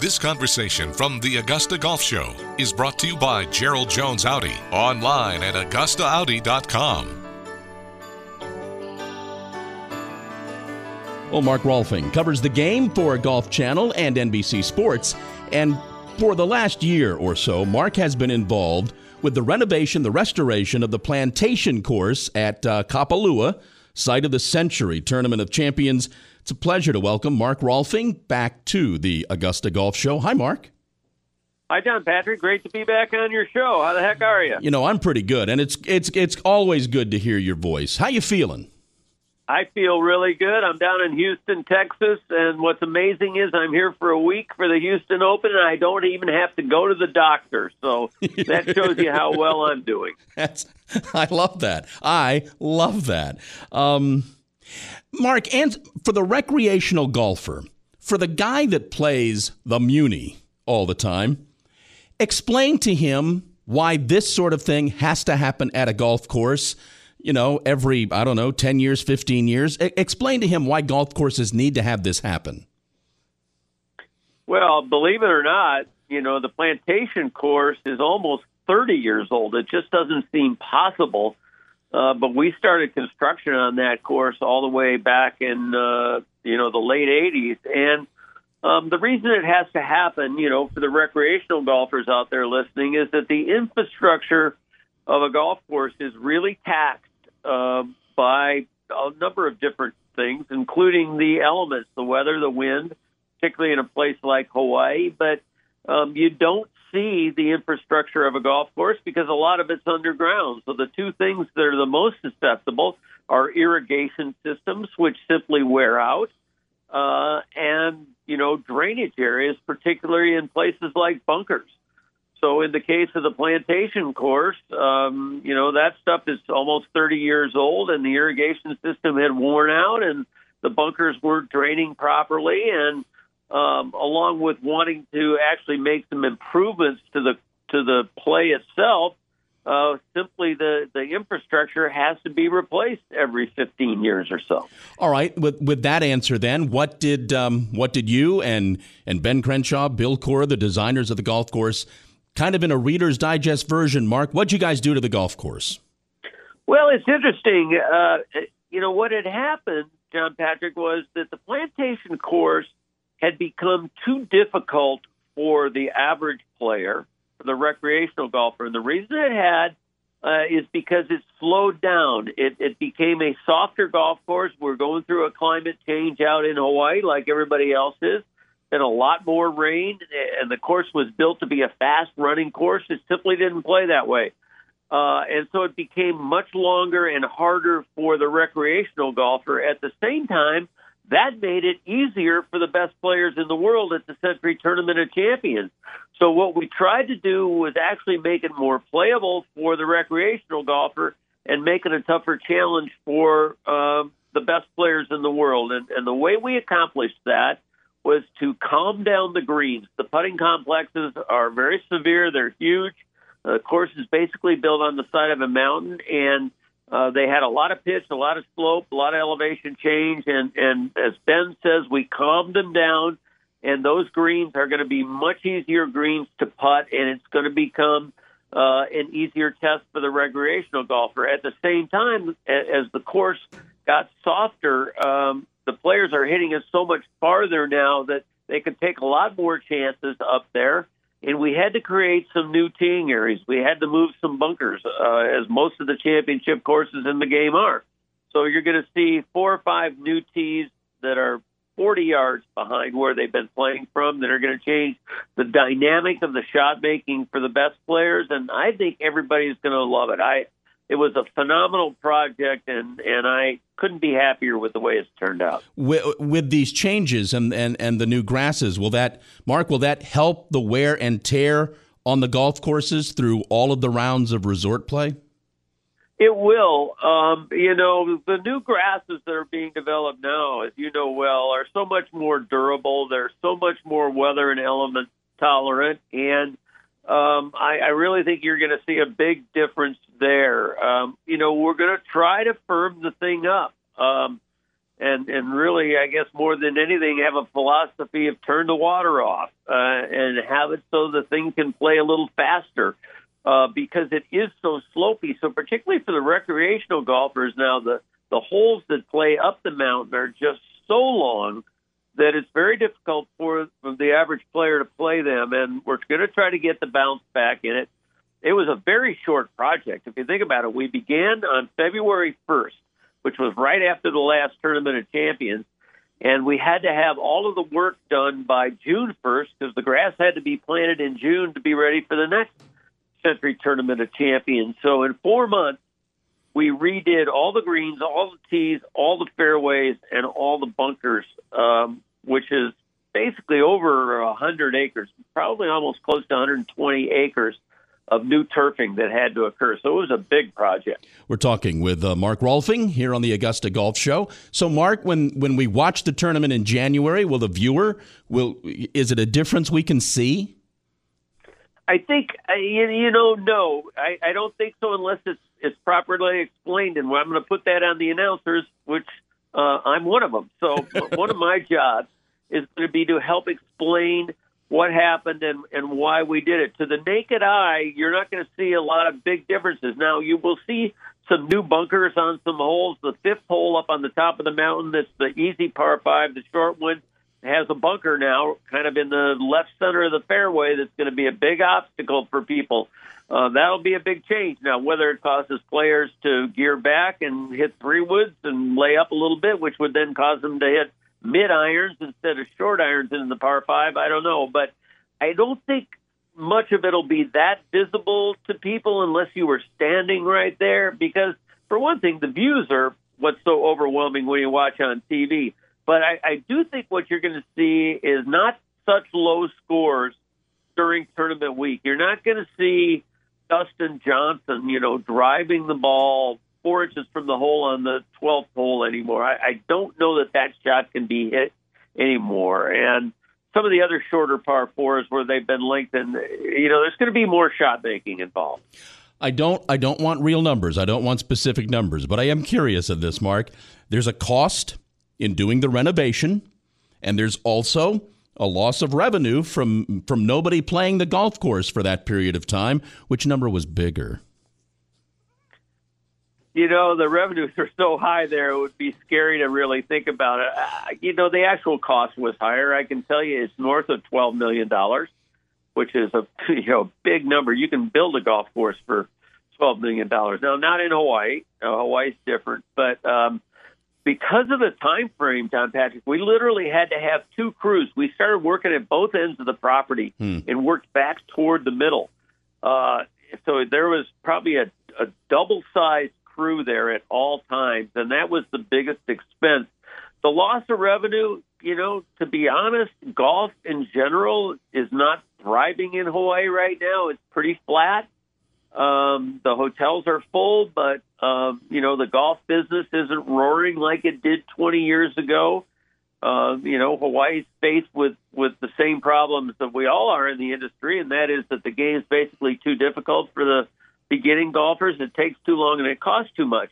This conversation from the Augusta Golf Show is brought to you by Gerald Jones Audi, online at AugustaAudi.com. Well, Mark Rolfing covers the game for Golf Channel and NBC Sports. And for the last year or so, Mark has been involved with the renovation, the restoration of the plantation course at uh, Kapalua, site of the Sentry Tournament of Champions. It's a pleasure to welcome Mark Rolfing back to the Augusta Golf Show. Hi, Mark. Hi, John Patrick. Great to be back on your show. How the heck are you? You know, I'm pretty good, and it's it's it's always good to hear your voice. How you feeling? I feel really good. I'm down in Houston, Texas, and what's amazing is I'm here for a week for the Houston Open, and I don't even have to go to the doctor. So that shows you how well I'm doing. That's I love that. I love that. Um, Mark, and for the recreational golfer, for the guy that plays the Muni all the time, explain to him why this sort of thing has to happen at a golf course you know, every, I don't know, 10 years, 15 years. Explain to him why golf courses need to have this happen. Well, believe it or not, you know, the plantation course is almost 30 years old. It just doesn't seem possible. Uh, but we started construction on that course all the way back in, uh, you know, the late 80s. And um, the reason it has to happen, you know, for the recreational golfers out there listening, is that the infrastructure of a golf course is really taxed uh, by a number of different things, including the elements, the weather, the wind, particularly in a place like Hawaii. But um, you don't see the infrastructure of a golf course because a lot of it's underground. So the two things that are the most susceptible are irrigation systems, which simply wear out, uh, and you know drainage areas, particularly in places like bunkers. So in the case of the plantation course, um, you know that stuff is almost 30 years old, and the irrigation system had worn out, and the bunkers weren't draining properly, and um, along with wanting to actually make some improvements to the to the play itself, uh, simply the, the infrastructure has to be replaced every 15 years or so. All right. With with that answer, then, what did um, what did you and and Ben Crenshaw, Bill Coore, the designers of the golf course, kind of in a Reader's Digest version, Mark? What'd you guys do to the golf course? Well, it's interesting. Uh, you know what had happened, John Patrick, was that the plantation course had become too difficult for the average player, for the recreational golfer. And the reason it had uh, is because it slowed down. It, it became a softer golf course. We're going through a climate change out in Hawaii, like everybody else is. Been a lot more rain, and the course was built to be a fast running course. It simply didn't play that way. Uh, and so it became much longer and harder for the recreational golfer. At the same time, that made it easier for the best players in the world at the Sentry Tournament of Champions. So what we tried to do was actually make it more playable for the recreational golfer and make it a tougher challenge for um, the best players in the world. And, and the way we accomplished that was to calm down the greens. The putting complexes are very severe; they're huge. The course is basically built on the side of a mountain, and uh, they had a lot of pitch, a lot of slope, a lot of elevation change, and and as Ben says, we calmed them down, and those greens are going to be much easier greens to putt, and it's going to become uh, an easier test for the recreational golfer. At the same time, as the course got softer, um, the players are hitting it so much farther now that they can take a lot more chances up there and we had to create some new teeing areas. We had to move some bunkers, uh, as most of the championship courses in the game are. So you're going to see four or five new tees that are 40 yards behind where they've been playing from that are going to change the dynamic of the shot making for the best players. And I think everybody's going to love it. I it was a phenomenal project, and, and I couldn't be happier with the way it's turned out. With, with these changes and, and, and the new grasses, will that, Mark, will that help the wear and tear on the golf courses through all of the rounds of resort play? It will. Um, you know, the new grasses that are being developed now, as you know well, are so much more durable. They're so much more weather and element tolerant, and um, I, I really think you're going to see a big difference there. Um, you know, we're going to try to firm the thing up. Um, and and really, I guess more than anything, have a philosophy of turn the water off uh, and have it so the thing can play a little faster. Uh, because it is so slopey. So particularly for the recreational golfers now, the the holes that play up the mountain are just so long that it's very difficult for, the average player to play them. And we're going to try to get the bounce back in it. It was a very short project. If you think about it, we began on February 1st, which was right after the last Tournament of Champions. And we had to have all of the work done by June 1st because the grass had to be planted in June to be ready for the next Sentry Tournament of Champions. So in four months, we redid all the greens, all the tees, all the fairways, and all the bunkers, um, which is basically over 100 acres, probably almost close to 120 acres of new turfing that had to occur. So it was a big project. We're talking with uh, Mark Rolfing here on the Augusta Golf Show. So, Mark, when when we watch the tournament in January, will the viewer will is it a difference we can see? I think uh, you, you know no, I, I don't think so unless it's it's properly explained, and I'm going to put that on the announcers, which uh, I'm one of them. So one of my jobs is going to be to help explain what happened and and why we did it. To the naked eye, you're not going to see a lot of big differences. Now you will see some new bunkers on some holes. The fifth hole up on the top of the mountain, that's the easy par five, the short one has a bunker now, kind of in the left center of the fairway. That's going to be a big obstacle for people. Uh, that'll be a big change. Now, whether it causes players to gear back and hit three woods and lay up a little bit, which would then cause them to hit mid irons instead of short irons in the par five, I don't know. But I don't think much of it'll be that visible to people unless you were standing right there. Because, for one thing, the views are what's so overwhelming when you watch on TV. But I, I do think what you're going to see is not such low scores during tournament week. You're not going to see Dustin Johnson, you know, driving the ball four inches from the hole on the 12th hole anymore. I, I don't know that that shot can be hit anymore. And some of the other shorter par fours where they've been lengthened, you know, there's going to be more shot making involved. I don't I don't want real numbers. I don't want specific numbers, but I am curious of this, Mark. There's a cost in doing the renovation, and there's also a loss of revenue from from nobody playing the golf course for that period of time. Which number was bigger? You know, the revenues are so high there; it would be scary to really think about it. Uh, you know, the actual cost was higher. I can tell you, it's north of twelve million dollars, which is a you know big number. You can build a golf course for twelve million dollars. Now, not in Hawaii. Uh, Hawaii's different, but um, because of the time frame, John Patrick, we literally had to have two crews. We started working at both ends of the property hmm. and worked back toward the middle. Uh, so there was probably a, a double sized crew there at all times, and that was the biggest expense. The loss of revenue, you know, to be honest, golf in general is not thriving in Hawaii right now. It's pretty flat. Um, the hotels are full, but um, you know the golf business isn't roaring like it did 20 years ago. Uh, you know, Hawaii's faced with with the same problems that we all are in the industry, and that is that the game is basically too difficult for the beginning golfers. It takes too long and it costs too much.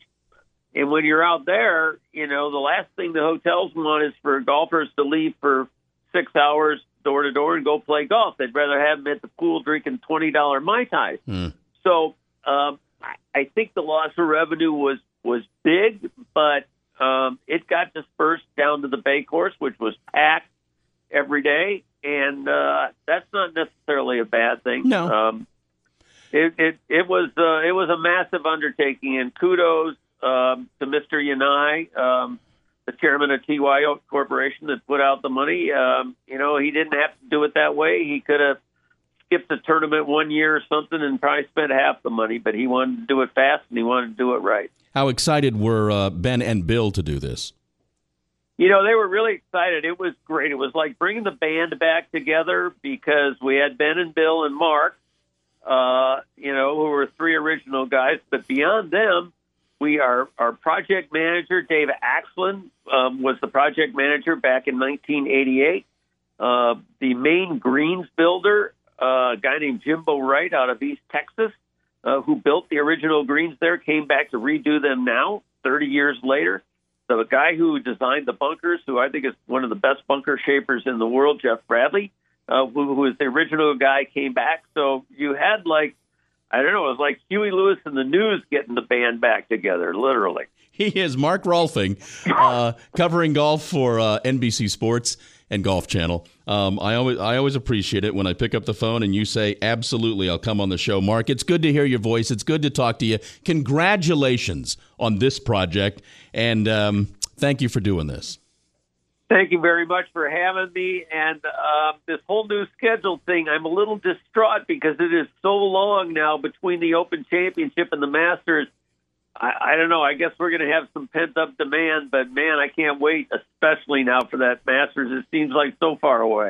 And when you're out there, you know, the last thing the hotels want is for golfers to leave for six hours door to door and go play golf. They'd rather have them at the pool drinking twenty dollar mai tais. Mm. So um, I think the loss of revenue was was big, but um, it got dispersed down to the Bay Course, which was packed every day, and uh, that's not necessarily a bad thing. No. Um, it, it it was uh, it was a massive undertaking, and kudos um, to Mr. Yanai, um, the chairman of TYO Corporation, that put out the money. Um, you know, he didn't have to do it that way. He could have skipped the tournament one year or something and probably spent half the money, but he wanted to do it fast and he wanted to do it right. How excited were uh, Ben and Bill to do this? You know, they were really excited. It was great. It was like bringing the band back together because we had Ben and Bill and Mark, uh, you know, who were three original guys. But beyond them, we are our project manager, Dave Axland, um, was the project manager back in 1988. Uh, the main greens builder uh, a guy named Jimbo Wright out of East Texas, uh, who built the original greens there, came back to redo them now, 30 years later. So the guy who designed the bunkers, who I think is one of the best bunker shapers in the world, Jeff Bradley, uh, who, who was the original guy, came back. So you had like, I don't know, it was like Huey Lewis and the News getting the band back together, literally. He is Mark Rolfing, uh, covering golf for uh, NBC Sports and Golf Channel. Um, I always I always appreciate it when I pick up the phone and you say, "Absolutely, I'll come on the show." Mark, it's good to hear your voice. It's good to talk to you. Congratulations on this project, and um, thank you for doing this. Thank you very much for having me. And uh, this whole new schedule thing, I'm a little distraught because it is so long now between the Open Championship and the Masters. I, I don't know. I guess we're going to have some pent up demand, but man, I can't wait, especially now for that Masters. It seems like so far away.